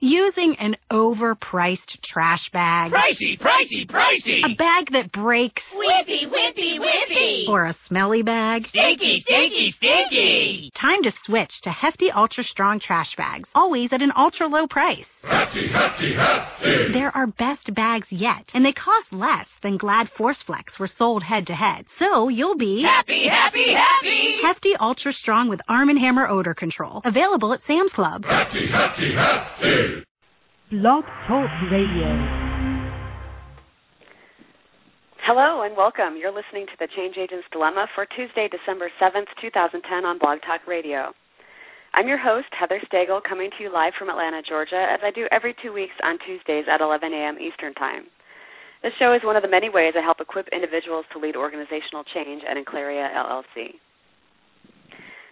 Using an overpriced trash bag. Pricey, pricey, pricey! A bag that breaks. Whippy, whippy, whippy! Or a smelly bag. Stinky, stinky, stinky! Time to switch to Hefty Ultra Strong trash bags, always at an ultra low price. Hefty, hefty, hefty! They're our best bags yet, and they cost less than Glad Force Flex were sold head to head. So you'll be happy, happy, happy! Hefty Ultra Strong with Arm & Hammer odor control. Available at Sam's Club. Hefty, hefty, hefty! Blog Talk Radio. Hello and welcome. You're listening to the Change Agent's Dilemma for Tuesday, December 7th, 2010 on Blog Talk Radio. I'm your host, Heather Stagl, coming to you live from Atlanta, Georgia, as I do every two weeks on Tuesdays at 11 a.m. Eastern Time. This show is one of the many ways I help equip individuals to lead organizational change at Enclaria LLC.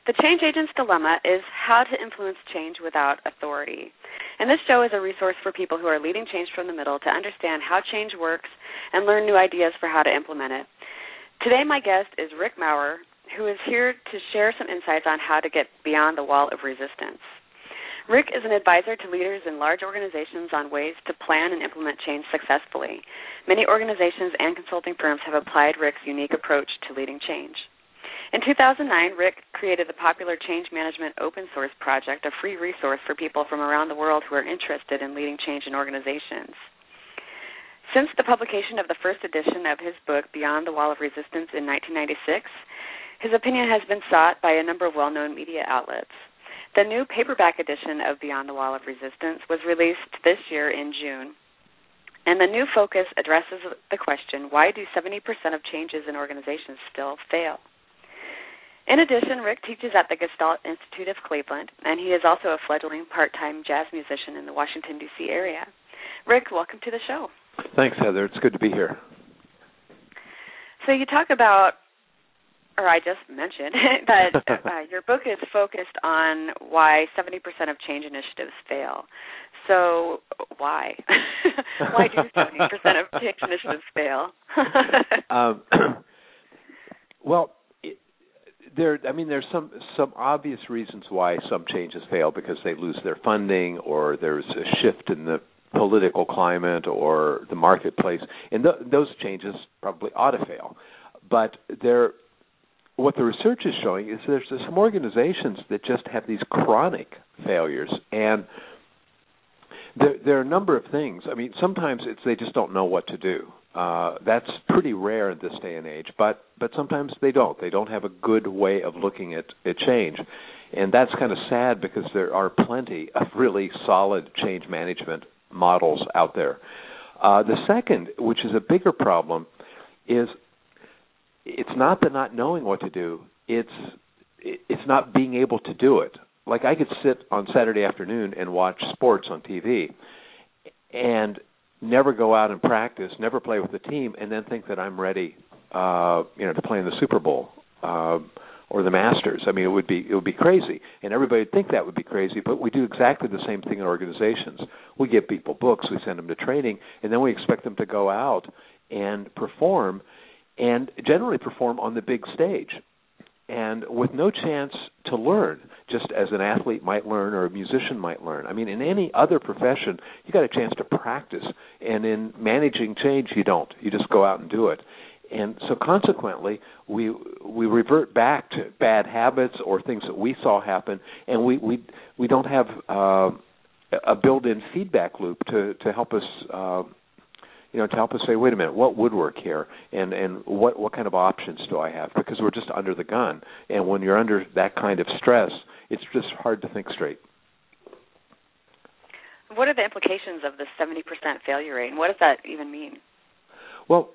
The Change Agent's Dilemma is how to influence change without authority. And this show is a resource for people who are leading change from the middle to understand how change works and learn new ideas for how to implement it. Today, my guest is Rick Maurer, who is here to share some insights on how to get beyond the wall of resistance. Rick is an advisor to leaders in large organizations on ways to plan and implement change successfully. Many organizations and consulting firms have applied Rick's unique approach to leading change. In 2009, Rick created the popular Change Management Open Source Project, a free resource for people from around the world who are interested in leading change in organizations. Since the publication of the first edition of his book, Beyond the Wall of Resistance, in 1996, his opinion has been sought by a number of well known media outlets. The new paperback edition of Beyond the Wall of Resistance was released this year in June. And the new focus addresses the question why do 70% of changes in organizations still fail? In addition, Rick teaches at the Gestalt Institute of Cleveland, and he is also a fledgling part time jazz musician in the Washington, D.C. area. Rick, welcome to the show. Thanks, Heather. It's good to be here. So, you talk about, or I just mentioned, that uh, your book is focused on why 70% of change initiatives fail. So, why? why do 70% of change initiatives fail? um, well, there i mean there's some some obvious reasons why some changes fail because they lose their funding or there's a shift in the political climate or the marketplace and th- those changes probably ought to fail but there what the research is showing is there's some organizations that just have these chronic failures and there there are a number of things i mean sometimes it's they just don't know what to do uh, that's pretty rare in this day and age, but but sometimes they don't. They don't have a good way of looking at, at change, and that's kind of sad because there are plenty of really solid change management models out there. Uh, the second, which is a bigger problem, is it's not the not knowing what to do. It's it's not being able to do it. Like I could sit on Saturday afternoon and watch sports on TV, and never go out and practice, never play with the team, and then think that I'm ready, uh, you know, to play in the Super Bowl uh, or the Masters. I mean, it would be it would be crazy, and everybody would think that would be crazy. But we do exactly the same thing in organizations. We give people books, we send them to training, and then we expect them to go out and perform, and generally perform on the big stage and with no chance to learn, just as an athlete might learn or a musician might learn. I mean, in any other profession, you got a chance to practice, and in managing change, you don't. You just go out and do it. And so, consequently, we we revert back to bad habits or things that we saw happen, and we we we don't have uh, a built-in feedback loop to to help us uh, you know, to help us say, wait a minute, what would work here, and and what what kind of options do I have? Because we're just under the gun, and when you're under that kind of stress, it's just hard to think straight. What are the implications of the 70% failure rate, and what does that even mean? Well,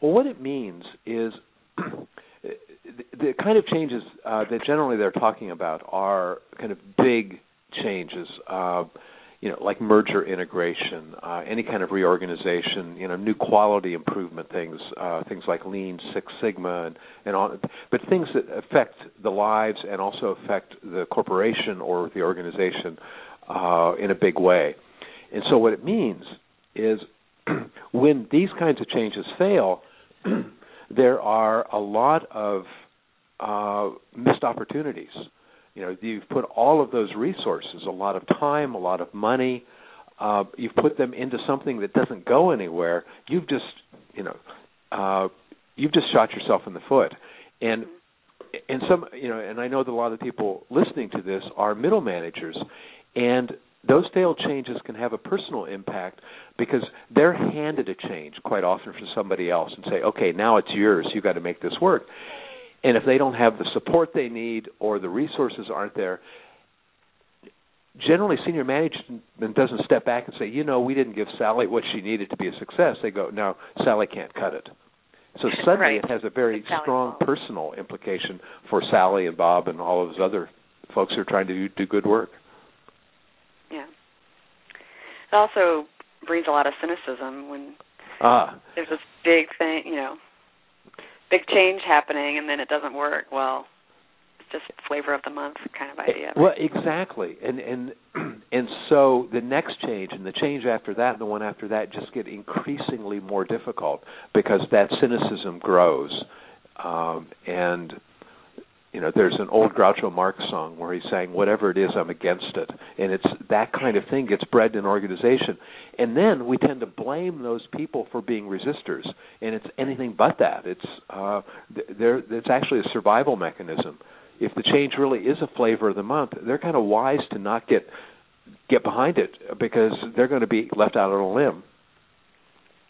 well, what it means is the, the kind of changes uh, that generally they're talking about are kind of big changes. Uh, you know, like merger integration, uh, any kind of reorganization, you know, new quality improvement things, uh, things like Lean Six Sigma, and, and all, but things that affect the lives and also affect the corporation or the organization uh, in a big way. And so, what it means is when these kinds of changes fail, there are a lot of uh, missed opportunities You know, you've put all of those resources, a lot of time, a lot of money, uh, you've put them into something that doesn't go anywhere. You've just, you know, uh, you've just shot yourself in the foot. And and some, you know, and I know that a lot of people listening to this are middle managers, and those failed changes can have a personal impact because they're handed a change quite often from somebody else and say, okay, now it's yours. You've got to make this work. And if they don't have the support they need or the resources aren't there, generally senior management doesn't step back and say, you know, we didn't give Sally what she needed to be a success. They go, no, Sally can't cut it. So suddenly right. it has a very strong personal implication for Sally and Bob and all of those other folks who are trying to do, do good work. Yeah. It also breeds a lot of cynicism when ah. there's this big thing, you know, big change happening, and then it doesn't work. Well, it's just flavor of the month kind of idea. Well, exactly, and and and so the next change and the change after that and the one after that just get increasingly more difficult because that cynicism grows, um, and you know, there's an old Groucho Marx song where he's saying, "Whatever it is, I'm against it," and it's that kind of thing gets bred in an organization, and then we tend to blame those people for being resistors, and it's anything but that. It's uh, there. It's actually a survival mechanism. If the change really is a flavor of the month, they're kind of wise to not get get behind it because they're going to be left out on a limb.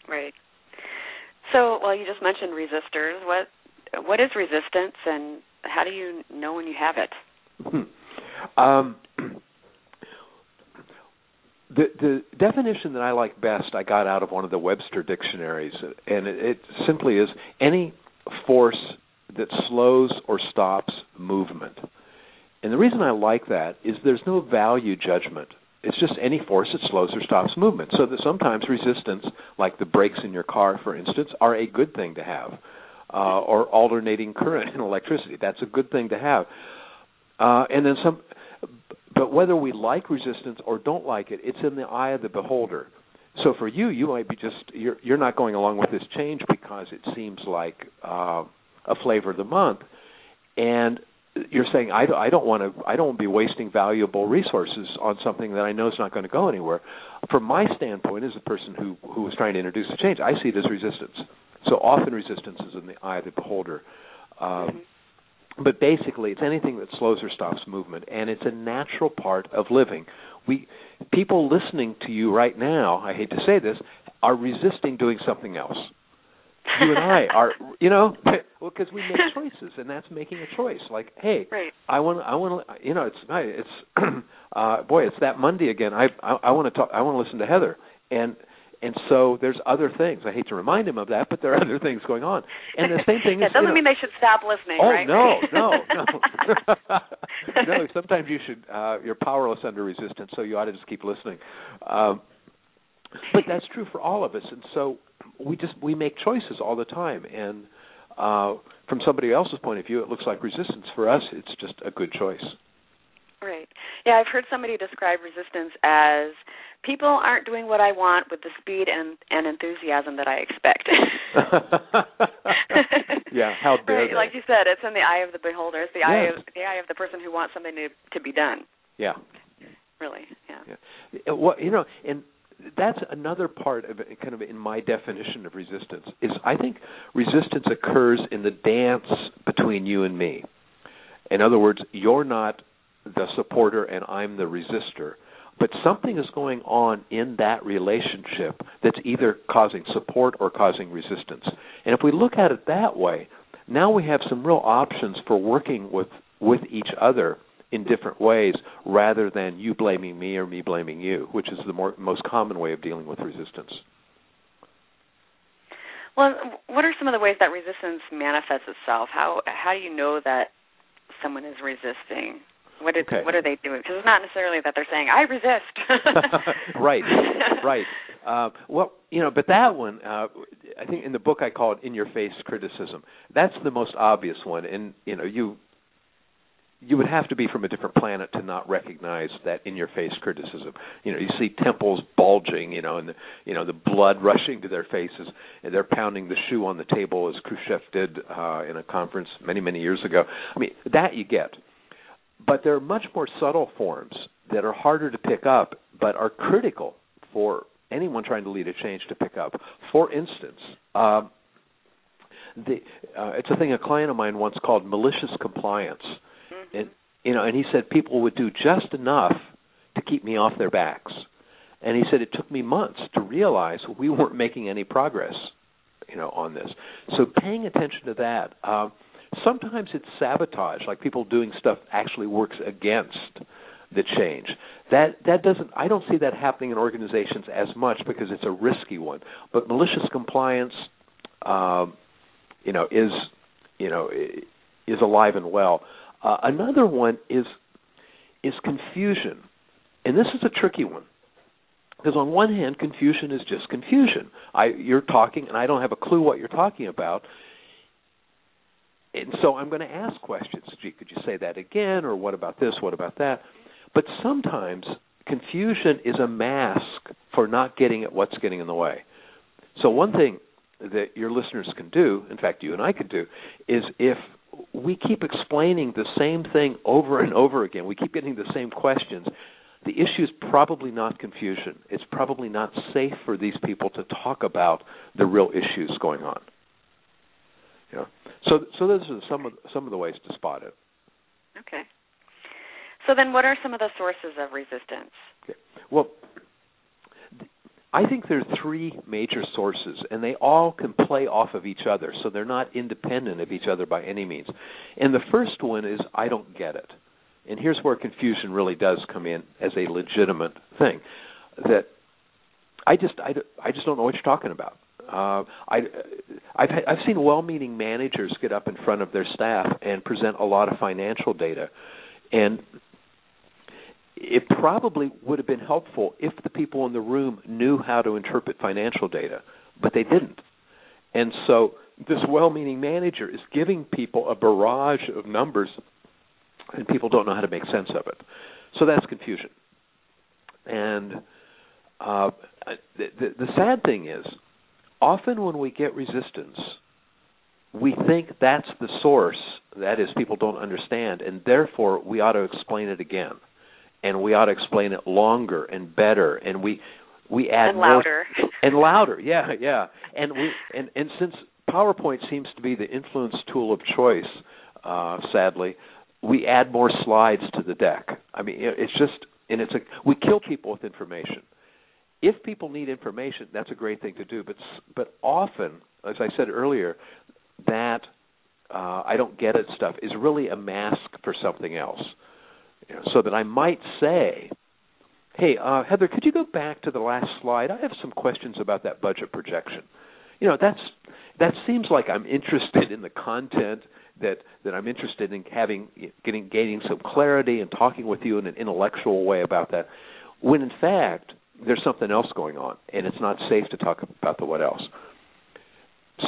Right. So, well, you just mentioned resistors. What what is resistance, and how do you know when you have it? Hmm. Um, the the definition that I like best I got out of one of the Webster dictionaries, and it, it simply is any force that slows or stops movement. And the reason I like that is there's no value judgment. It's just any force that slows or stops movement. So that sometimes resistance, like the brakes in your car, for instance, are a good thing to have uh, or alternating current in electricity. That's a good thing to have. Uh, and then some, but whether we like resistance or don't like it, it's in the eye of the beholder. So for you, you might be just you're you're not going along with this change because it seems like uh, a flavor of the month, and you're saying I, I don't want to I don't want to be wasting valuable resources on something that I know is not going to go anywhere. From my standpoint, as a person who who was trying to introduce a change, I see it as resistance. So often resistance is in the eye of the beholder. Um. But basically, it's anything that slows or stops movement, and it's a natural part of living. We people listening to you right now, I hate to say this, are resisting doing something else. You and I are, you know, well, because we make choices, and that's making a choice. Like, hey, right. I want, I want to, you know, it's, it's, uh, boy, it's that Monday again. I, I, I want to talk, I want to listen to Heather, and and so there's other things. I hate to remind him of that, but there are other things going on. And the same thing doesn't you know, mean they should stop listening, oh, right? no, no, no. no, sometimes you should. Uh, you're powerless under resistance, so you ought to just keep listening. Um, but that's true for all of us, and so we just we make choices all the time, and uh, from somebody else's point of view, it looks like resistance. For us, it's just a good choice. Right. Yeah, I've heard somebody describe resistance as people aren't doing what I want with the speed and, and enthusiasm that I expect. yeah, how dare right, they? Like you said, it's in the eye of the beholder. It's the yes. eye of the eye of the person who wants something to to be done. Yeah. Really. Yeah. yeah. Uh, well, you know, and that's another part of it, kind of in my definition of resistance is I think resistance occurs in the dance between you and me. In other words, you're not the supporter and I'm the resistor but something is going on in that relationship that's either causing support or causing resistance. And if we look at it that way, now we have some real options for working with with each other in different ways rather than you blaming me or me blaming you, which is the more, most common way of dealing with resistance. Well, what are some of the ways that resistance manifests itself? How how do you know that someone is resisting? What, okay. what are they doing? Because it's not necessarily that they're saying I resist. right, right. Uh, well, you know, but that one, uh, I think in the book I call it "in-your-face criticism." That's the most obvious one, and you know, you you would have to be from a different planet to not recognize that in-your-face criticism. You know, you see temples bulging, you know, and the, you know the blood rushing to their faces, and they're pounding the shoe on the table as Khrushchev did uh, in a conference many, many years ago. I mean, that you get but there are much more subtle forms that are harder to pick up, but are critical for anyone trying to lead a change to pick up. For instance, um, the, uh, it's a thing a client of mine once called malicious compliance, mm-hmm. and you know, and he said people would do just enough to keep me off their backs, and he said it took me months to realize we weren't making any progress, you know, on this. So paying attention to that. Uh, sometimes it's sabotage, like people doing stuff actually works against the change. That that doesn't I don't see that happening in organizations as much because it's a risky one. But malicious compliance, um, you know, is you know is alive and well. Uh, another one is is confusion, and this is a tricky one because on one hand, confusion is just confusion. I you're talking and I don't have a clue what you're talking about. And so I'm going to ask questions. Gee, could you say that again? Or what about this? What about that? But sometimes confusion is a mask for not getting at what's getting in the way. So one thing that your listeners can do, in fact you and I could do, is if we keep explaining the same thing over and over again, we keep getting the same questions, the issue is probably not confusion. It's probably not safe for these people to talk about the real issues going on. Know? So so those are some of some of the ways to spot it. Okay. So then, what are some of the sources of resistance? Okay. Well, I think there are three major sources, and they all can play off of each other, so they're not independent of each other by any means. And the first one is I don't get it. And here's where confusion really does come in as a legitimate thing. That I just I, I just don't know what you're talking about. Uh, I I've I've seen well-meaning managers get up in front of their staff and present a lot of financial data, and it probably would have been helpful if the people in the room knew how to interpret financial data, but they didn't. And so this well-meaning manager is giving people a barrage of numbers, and people don't know how to make sense of it. So that's confusion. And uh, the, the, the sad thing is, often when we get resistance, we think that's the source. That is, people don't understand, and therefore we ought to explain it again. And we ought to explain it longer and better and we we add and louder. More, and louder yeah yeah. And we and and since powerpoint seems to be the influence tool of choice uh sadly we add more slides to the deck. I mean it's just and it's a we kill people with information if people need information that's a great thing to do but but often as i said earlier that uh i don't get it stuff is really a mask for something else so that I might say, "Hey, uh, Heather, could you go back to the last slide? I have some questions about that budget projection." You know, that's that seems like I'm interested in the content that that I'm interested in having getting gaining some clarity and talking with you in an intellectual way about that. When in fact there's something else going on, and it's not safe to talk about the what else.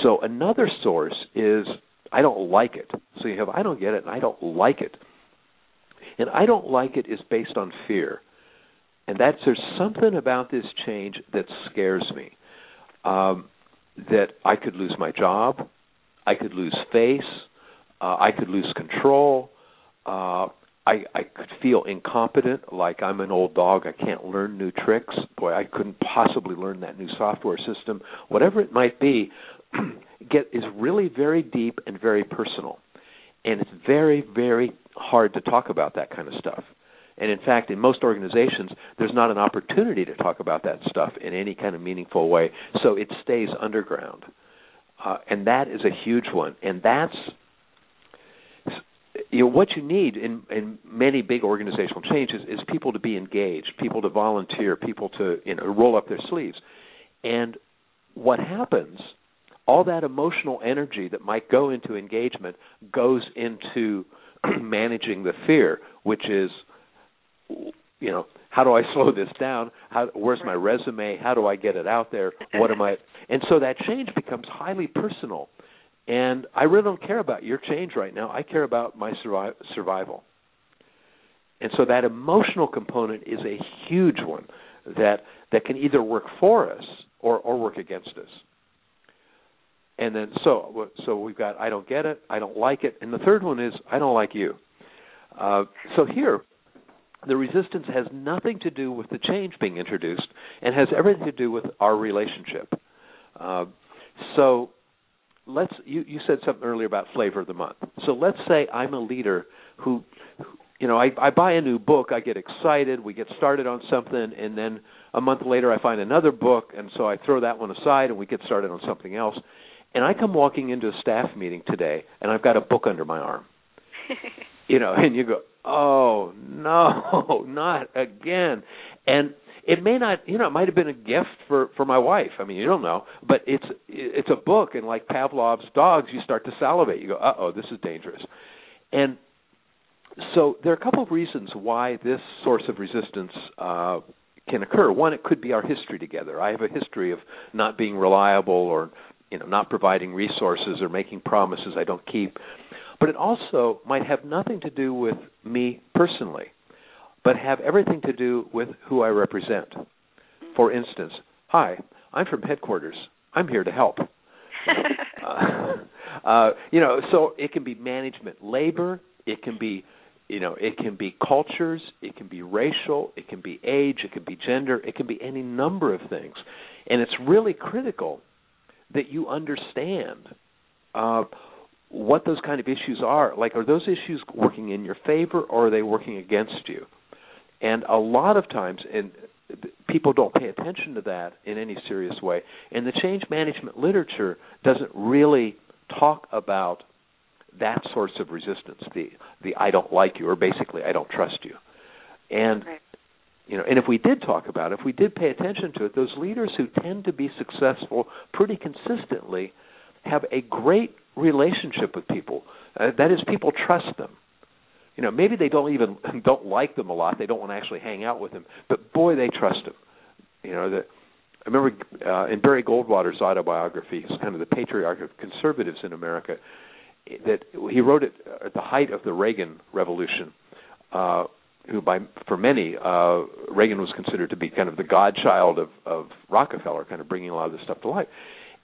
So another source is I don't like it. So you have I don't get it and I don't like it. And I don't like it is based on fear. And that's there's something about this change that scares me. Um, that I could lose my job, I could lose face, uh, I could lose control. Uh, I, I could feel incompetent, like I'm an old dog. I can't learn new tricks. Boy, I couldn't possibly learn that new software system. Whatever it might be, get is really very deep and very personal, and it's very, very hard to talk about that kind of stuff. And in fact, in most organizations, there's not an opportunity to talk about that stuff in any kind of meaningful way. So it stays underground. Uh, and that is a huge one. And that's you know what you need in in many big organizational changes is people to be engaged, people to volunteer, people to you know roll up their sleeves. And what happens all that emotional energy that might go into engagement goes into managing the fear, which is, you know, how do I slow this down? How, where's my resume? How do I get it out there? What am I? And so that change becomes highly personal. And I really don't care about your change right now. I care about my survi- survival. And so that emotional component is a huge one that that can either work for us or or work against us and then so so we've got I don't get it, I don't like it, and the third one is I don't like you. Uh, so here, the resistance has nothing to do with the change being introduced and has everything to do with our relationship. Uh, so let's you, you said something earlier about flavor of the month. So let's say I'm a leader who, you know, I, I buy a new book, I get excited, we get started on something, and then a month later I find another book, and so I throw that one aside and we get started on something else. And I come walking into a staff meeting today, and I've got a book under my arm. you know, and you go, oh no, not again. And it may not, you know, it might have been a gift for for my wife. I mean, you don't know, but it's it's a book, and like Pavlov's dogs, you start to salivate. You go, uh oh, this is dangerous. And so there are a couple of reasons why this source of resistance uh, can occur. One, it could be our history together. I have a history of not being reliable or you know not providing resources or making promises I don't keep. But it also might have nothing to do with me personally, but have everything to do with who I represent. For instance, hi, I'm from headquarters. I'm here to help. uh, uh, you know, so it can be management labor, it can be you know it can be cultures it can be racial it can be age it can be gender it can be any number of things and it's really critical that you understand uh, what those kind of issues are. Like, are those issues working in your favor or are they working against you? And a lot of times, and people don't pay attention to that in any serious way. And the change management literature doesn't really talk about that source of resistance, the the I don't like you, or basically I don't trust you. And right. you know, and if we did talk about it, if we did pay attention to it, those leaders who tend to be successful pretty consistently have a great relationship with people. Uh, that is, people trust them. You know, maybe they don't even don't like them a lot. They don't want to actually hang out with them, but boy, they trust them. You know, that I remember uh, in Barry Goldwater's autobiography, he's kind of the patriarch of conservatives in America. That he wrote it at the height of the Reagan Revolution. Uh, who by for many uh Reagan was considered to be kind of the godchild of of Rockefeller kind of bringing a lot of this stuff to life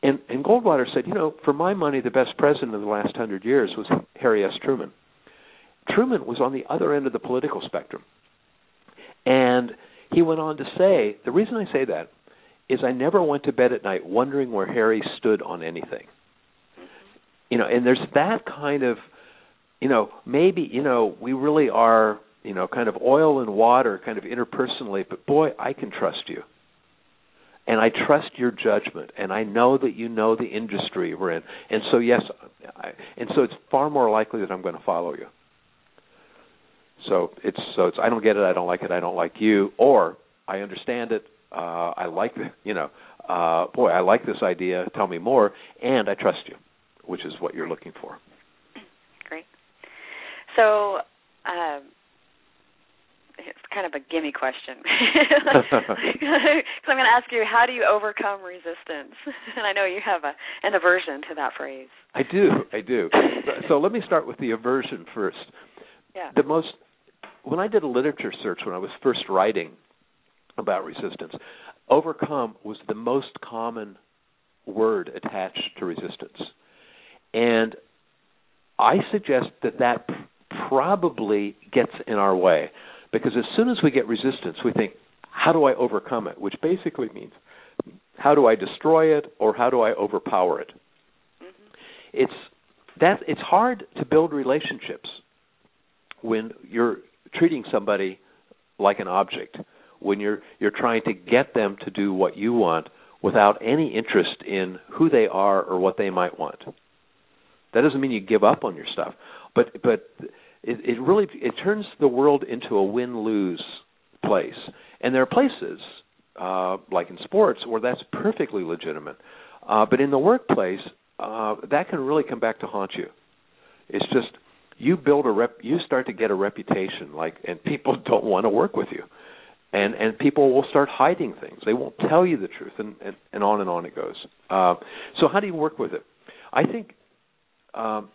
and, and Goldwater said, you know, for my money, the best president of the last hundred years was Harry S. Truman. Truman was on the other end of the political spectrum. And he went on to say, the reason I say that is I never went to bed at night wondering where Harry stood on anything. You know, and there's that kind of, you know, maybe, you know, we really are, you know, kind of oil and water kind of interpersonally, but boy, I can trust you and I trust your judgment, and I know that you know the industry we're in, and so yes, I, and so it's far more likely that I'm going to follow you. So it's so it's I don't get it, I don't like it, I don't like you, or I understand it, uh, I like the you know, uh, boy, I like this idea, tell me more, and I trust you, which is what you're looking for. Great. So. Um, it's kind of a gimme question. Because I'm going to ask you, how do you overcome resistance? And I know you have a, an aversion to that phrase. I do, I do. so let me start with the aversion first. Yeah. The most when I did a literature search when I was first writing about resistance, overcome was the most common word attached to resistance. And I suggest that that probably gets in our way. Because as soon as we get resistance, we think, how do I overcome it? Which basically means, how do I destroy it or how do I overpower it? Mm-hmm. It's that it's hard to build relationships when you're treating somebody like an object, when you're you're trying to get them to do what you want without any interest in who they are or what they might want. That doesn't mean you give up on your stuff, but but it, it really it turns the world into a win lose place. And there are places uh, like in sports where that's perfectly legitimate, uh, but in the workplace uh, that can really come back to haunt you. It's just you build a rep, you start to get a reputation like, and people don't want to work with you, and and people will start hiding things. They won't tell you the truth, and and, and on and on it goes. Uh, so how do you work with it? I think um,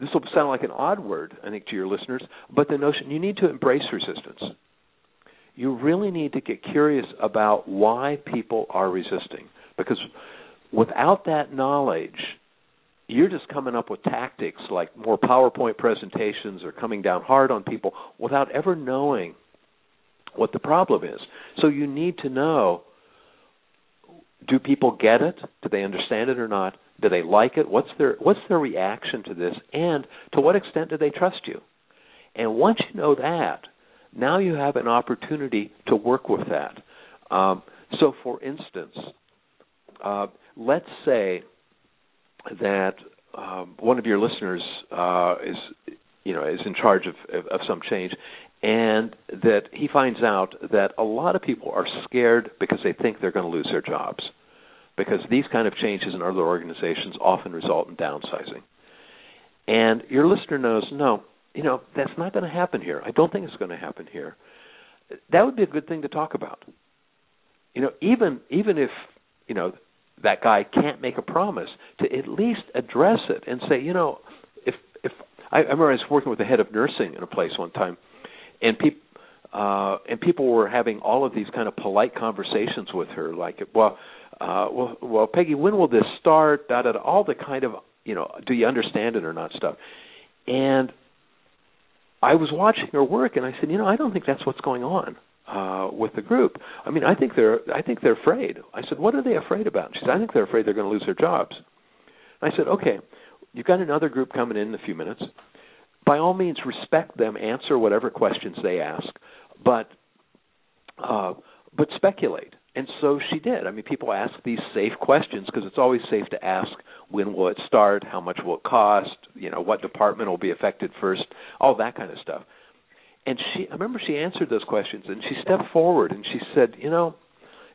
this will sound like an odd word, I think, to your listeners, but the notion you need to embrace resistance. You really need to get curious about why people are resisting. Because without that knowledge, you're just coming up with tactics like more PowerPoint presentations or coming down hard on people without ever knowing what the problem is. So you need to know do people get it? Do they understand it or not? Do they like it? What's their what's their reaction to this? And to what extent do they trust you? And once you know that, now you have an opportunity to work with that. Um, so, for instance, uh, let's say that um, one of your listeners uh, is, you know, is in charge of, of, of some change, and that he finds out that a lot of people are scared because they think they're going to lose their jobs because these kind of changes in other organizations often result in downsizing. And your listener knows, no, you know, that's not going to happen here. I don't think it's going to happen here. That would be a good thing to talk about. You know, even even if, you know, that guy can't make a promise, to at least address it and say, you know, if if I, I remember I was working with the head of nursing in a place one time and people uh and people were having all of these kind of polite conversations with her like well uh well well Peggy when will this start? Da da, all the kind of you know do you understand it or not stuff. And I was watching her work and I said you know I don't think that's what's going on uh with the group. I mean I think they're I think they're afraid. I said what are they afraid about? She said I think they're afraid they're going to lose their jobs. I said okay you've got another group coming in in a few minutes. By all means respect them, answer whatever questions they ask, but uh, but speculate. And so she did. I mean, people ask these safe questions because it's always safe to ask when will it start, how much will it cost, you know, what department will be affected first, all that kind of stuff. And she, I remember she answered those questions, and she stepped forward and she said, you know,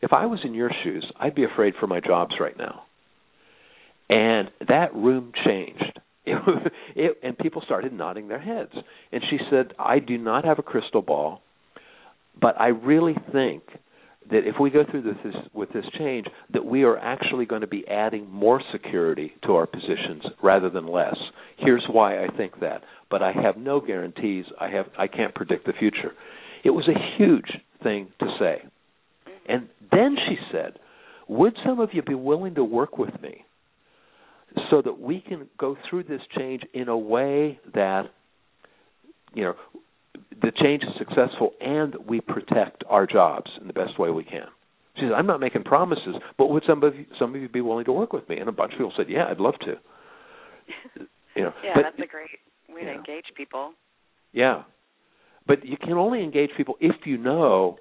if I was in your shoes, I'd be afraid for my jobs right now. And that room changed it, it, and people started nodding their heads. And she said, I do not have a crystal ball, but I really think that if we go through this, this with this change, that we are actually going to be adding more security to our positions rather than less. Here's why I think that, but I have no guarantees. I have I can't predict the future. It was a huge thing to say. And then she said, "Would some of you be willing to work with me so that we can go through this change in a way that you know the change is successful and we protect our jobs in the best way we can. She says, "I'm not making promises, but would some of you, some of you be willing to work with me?" And a bunch of people said, "Yeah, I'd love to." You know, yeah, but, that's a great way to engage people. Yeah, but you can only engage people if you know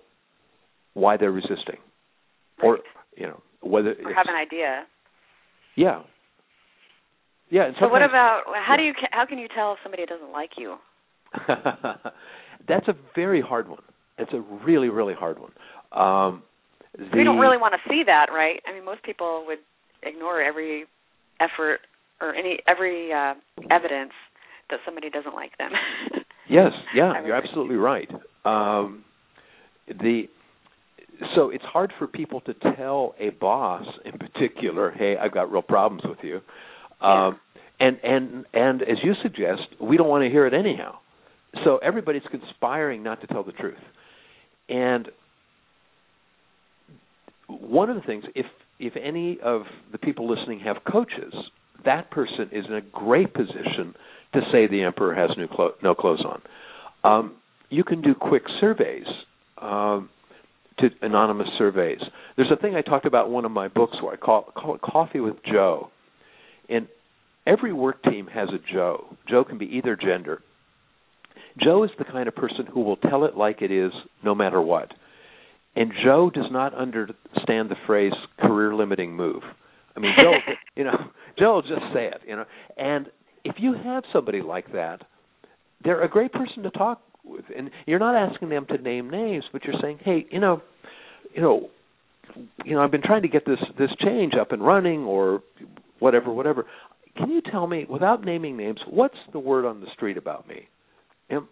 why they're resisting, right. or you know whether or have an idea. Yeah, yeah. So what about how do you how can you tell if somebody doesn't like you? That's a very hard one. It's a really really hard one. Um, the, we don't really want to see that, right? I mean, most people would ignore every effort or any every uh, evidence that somebody doesn't like them. yes, yeah, you're absolutely right. Um, the so it's hard for people to tell a boss in particular, "Hey, I've got real problems with you." Um, and and and as you suggest, we don't want to hear it anyhow. So everybody's conspiring not to tell the truth. And one of the things, if if any of the people listening have coaches, that person is in a great position to say the emperor has no, clo- no clothes on. Um, you can do quick surveys, um, to anonymous surveys. There's a thing I talked about in one of my books where I call, call it Coffee with Joe. And every work team has a Joe. Joe can be either gender. Joe is the kind of person who will tell it like it is no matter what. And Joe does not understand the phrase career limiting move. I mean, Joe, you know, Joe will just say it, you know. And if you have somebody like that, they're a great person to talk with. And you're not asking them to name names, but you're saying, "Hey, you know, you know, you know, I've been trying to get this this change up and running or whatever, whatever. Can you tell me, without naming names, what's the word on the street about me? Am,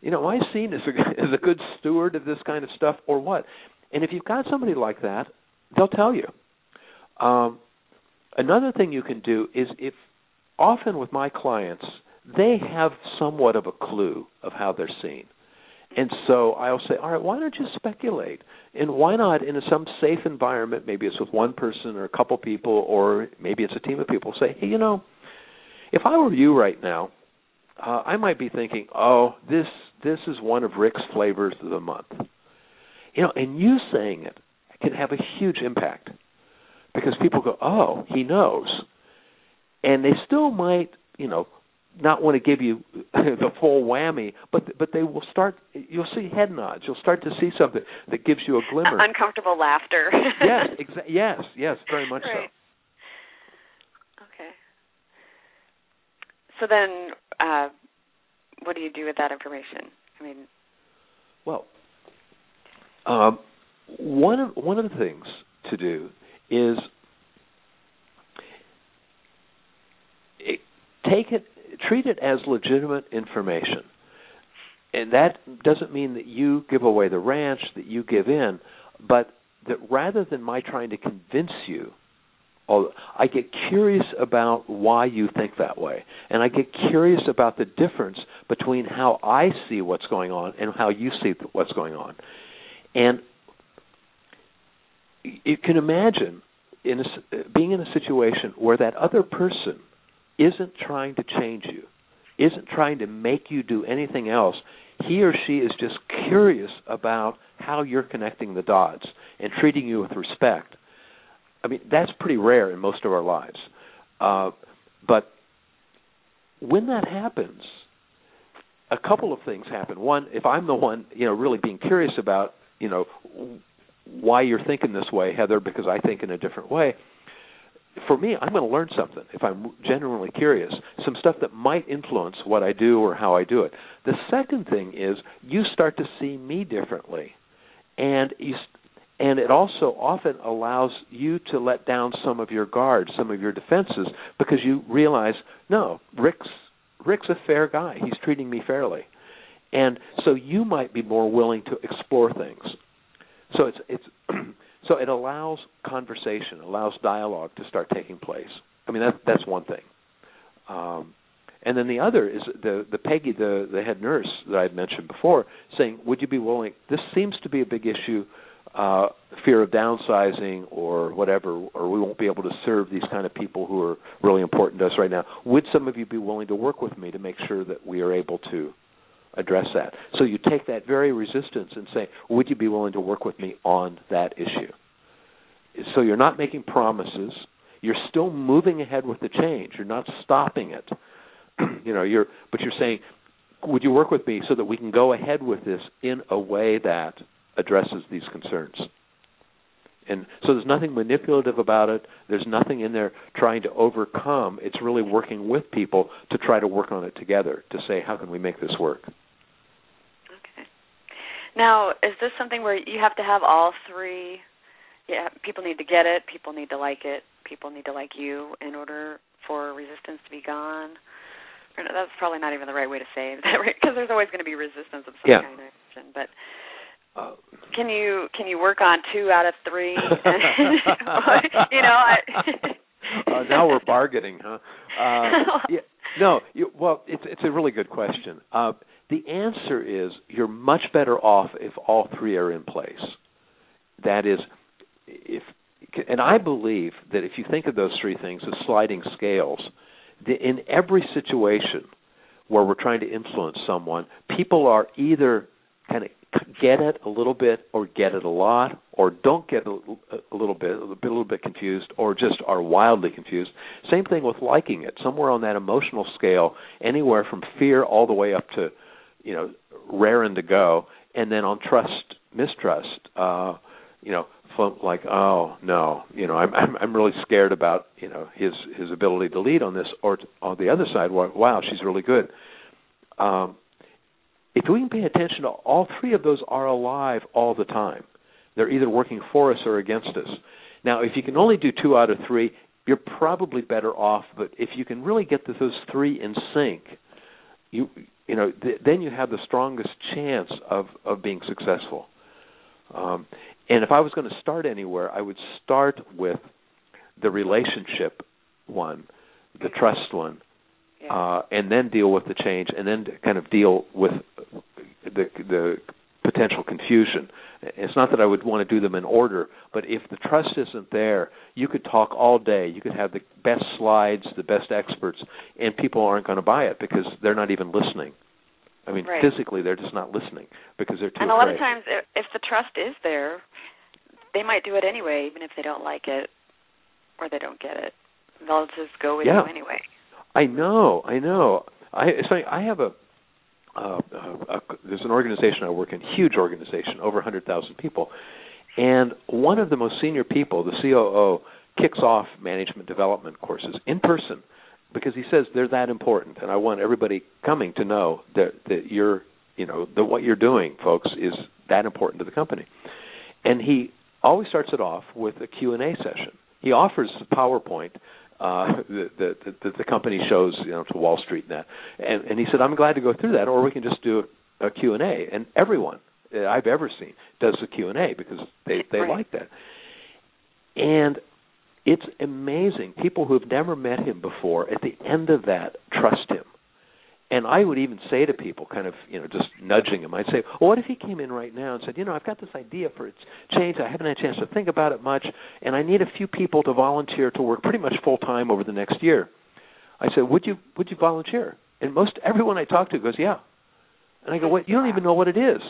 you know, am I seen as a, as a good steward of this kind of stuff, or what? And if you've got somebody like that, they'll tell you. Um, another thing you can do is if often with my clients, they have somewhat of a clue of how they're seen. And so I'll say, all right, why don't you speculate? And why not in some safe environment, maybe it's with one person or a couple people, or maybe it's a team of people, say, hey, you know, if I were you right now, uh, I might be thinking, "Oh, this this is one of Rick's flavors of the month." You know, and you saying it can have a huge impact because people go, "Oh, he knows," and they still might, you know, not want to give you the full whammy, but but they will start. You'll see head nods. You'll start to see something that gives you a glimmer. Uncomfortable laughter. yes, exa- yes, yes, very much right. so. Okay. So then, uh, what do you do with that information? I mean, well, um, one of one of the things to do is take it treat it as legitimate information. And that doesn't mean that you give away the ranch, that you give in, but that rather than my trying to convince you, I get curious about why you think that way. And I get curious about the difference between how I see what's going on and how you see what's going on. And you can imagine in a, being in a situation where that other person isn't trying to change you, isn't trying to make you do anything else. He or she is just curious about how you're connecting the dots and treating you with respect. I mean, that's pretty rare in most of our lives. Uh, but when that happens, a couple of things happen. One, if I'm the one, you know, really being curious about, you know, why you're thinking this way, Heather, because I think in a different way, for me, I'm going to learn something if I'm genuinely curious. Some stuff that might influence what I do or how I do it. The second thing is you start to see me differently, and you and it also often allows you to let down some of your guards, some of your defenses, because you realize, no, Rick's Rick's a fair guy. He's treating me fairly, and so you might be more willing to explore things. So it's it's So it allows conversation, allows dialogue to start taking place. I mean, that, that's one thing. Um, and then the other is the the Peggy, the the head nurse that I had mentioned before, saying, "Would you be willing? This seems to be a big issue, uh, fear of downsizing or whatever, or we won't be able to serve these kind of people who are really important to us right now. Would some of you be willing to work with me to make sure that we are able to address that. So you take that very resistance and say, would you be willing to work with me on that issue? So you're not making promises. You're still moving ahead with the change. You're not stopping it. you know, you're but you're saying, would you work with me so that we can go ahead with this in a way that addresses these concerns? And so there's nothing manipulative about it. There's nothing in there trying to overcome. It's really working with people to try to work on it together to say, how can we make this work? Okay. Now, is this something where you have to have all three? Yeah, people need to get it, people need to like it, people need to like you in order for resistance to be gone. Or no, that's probably not even the right way to say that, right? Because there's always going to be resistance of some yeah. kind of But uh, can you can you work on two out of three? you know, I. uh, now we're bargaining, huh? Uh, yeah, no, you, well, it's it's a really good question. Uh, the answer is you're much better off if all three are in place. That is, if and I believe that if you think of those three things as sliding scales, the, in every situation where we're trying to influence someone, people are either kind of get it a little bit or get it a lot or don't get a, little bit a little bit confused or just are wildly confused. Same thing with liking it. Somewhere on that emotional scale anywhere from fear all the way up to you know raring to go, and then on trust mistrust, uh, you know, like oh no, you know I'm I'm I'm really scared about you know his his ability to lead on this, or on the other side, wow she's really good. Um, if we can pay attention to all three of those are alive all the time. They're either working for us or against us. Now, if you can only do two out of three, you're probably better off. But if you can really get those three in sync, you you know th- then you have the strongest chance of of being successful um, and if i was going to start anywhere i would start with the relationship one the trust one yeah. uh, and then deal with the change and then kind of deal with the the potential confusion It's not that I would want to do them in order, but if the trust isn't there, you could talk all day. You could have the best slides, the best experts, and people aren't going to buy it because they're not even listening. I mean, right. physically, they're just not listening because they're too. And a lot of times, if the trust is there, they might do it anyway, even if they don't like it or they don't get it. They'll just go with yeah. you anyway. I know, I know. I it's funny, I have a uh, uh, there's an organization I work in, huge organization, over 100,000 people, and one of the most senior people, the COO, kicks off management development courses in person because he says they're that important, and I want everybody coming to know that that you're, you know, that what you're doing, folks, is that important to the company. And he always starts it off with a Q and A session. He offers the PowerPoint uh, that, the the company shows, you know, to Wall Street and that. And, and he said, I'm glad to go through that, or we can just do a, a Q and A. And everyone I've ever seen does the Q and A because they they right. like that. And it's amazing. People who have never met him before, at the end of that, trust him. And I would even say to people, kind of, you know, just nudging them, I'd say, well, what if he came in right now and said, you know, I've got this idea for its change. I haven't had a chance to think about it much, and I need a few people to volunteer to work pretty much full time over the next year. I said, would you would you volunteer? And most everyone I talk to goes, yeah. And I go, what? You don't even know what it is.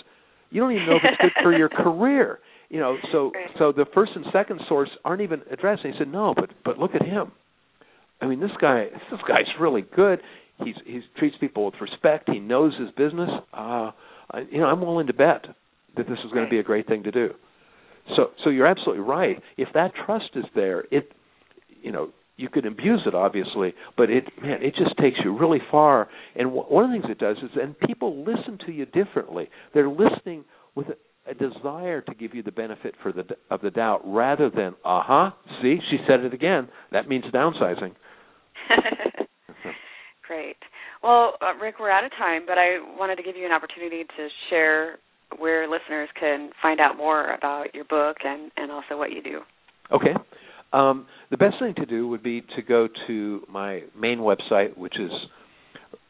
You don't even know if it's good for your career. You know, so so the first and second source aren't even addressed. And he said, no, but but look at him. I mean, this guy this guy's really good. He's he treats people with respect. He knows his business. Uh, I, you know, I'm willing to bet that this is going to be a great thing to do. So so you're absolutely right. If that trust is there, it you know you could abuse it obviously, but it man it just takes you really far. And w- one of the things it does is and people listen to you differently. They're listening with a, a desire to give you the benefit for the of the doubt rather than uh huh see she said it again that means downsizing. Great. Well, uh, Rick, we're out of time, but I wanted to give you an opportunity to share where listeners can find out more about your book and, and also what you do. Okay. Um, the best thing to do would be to go to my main website, which is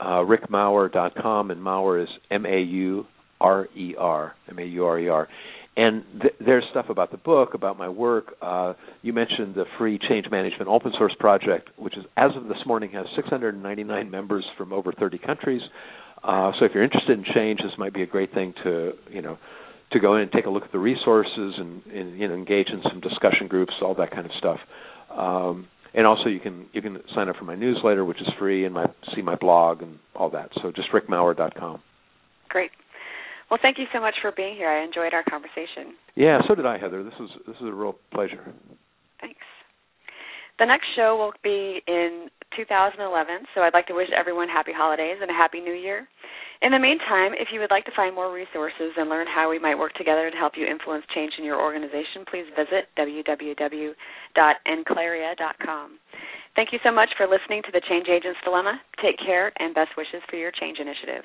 uh, rickmaurer.com, and Maurer is M A U R E R, M A U R E R. And th- there's stuff about the book, about my work. Uh, you mentioned the free change management open source project, which is, as of this morning, has 699 members from over 30 countries. Uh, so if you're interested in change, this might be a great thing to, you know, to go in and take a look at the resources and, and you know engage in some discussion groups, all that kind of stuff. Um, and also you can you can sign up for my newsletter, which is free, and my see my blog and all that. So just rickmaurer.com. Great. Well, thank you so much for being here. I enjoyed our conversation. Yeah, so did I, Heather. This is this is a real pleasure. Thanks. The next show will be in 2011, so I'd like to wish everyone happy holidays and a happy new year. In the meantime, if you would like to find more resources and learn how we might work together to help you influence change in your organization, please visit www.enclaria.com. Thank you so much for listening to the Change Agent's Dilemma. Take care and best wishes for your change initiative.